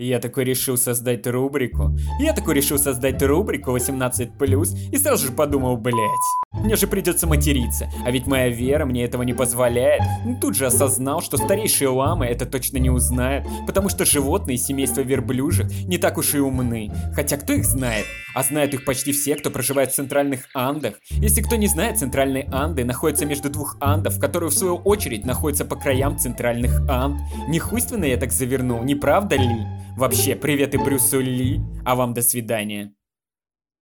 Я такой решил создать рубрику. Я такой решил создать рубрику 18+, и сразу же подумал, блять, мне же придется материться, а ведь моя вера мне этого не позволяет. Ну, тут же осознал, что старейшие ламы это точно не узнают, потому что животные семейства верблюжих не так уж и умны. Хотя кто их знает? А знают их почти все, кто проживает в центральных Андах. Если кто не знает, центральные Анды находятся между двух Андов, которые в свою очередь находятся по краям центральных Анд. Не хуйственно я так завернул, не правда ли? Вообще, привет и Брюсу Ли, а вам до свидания.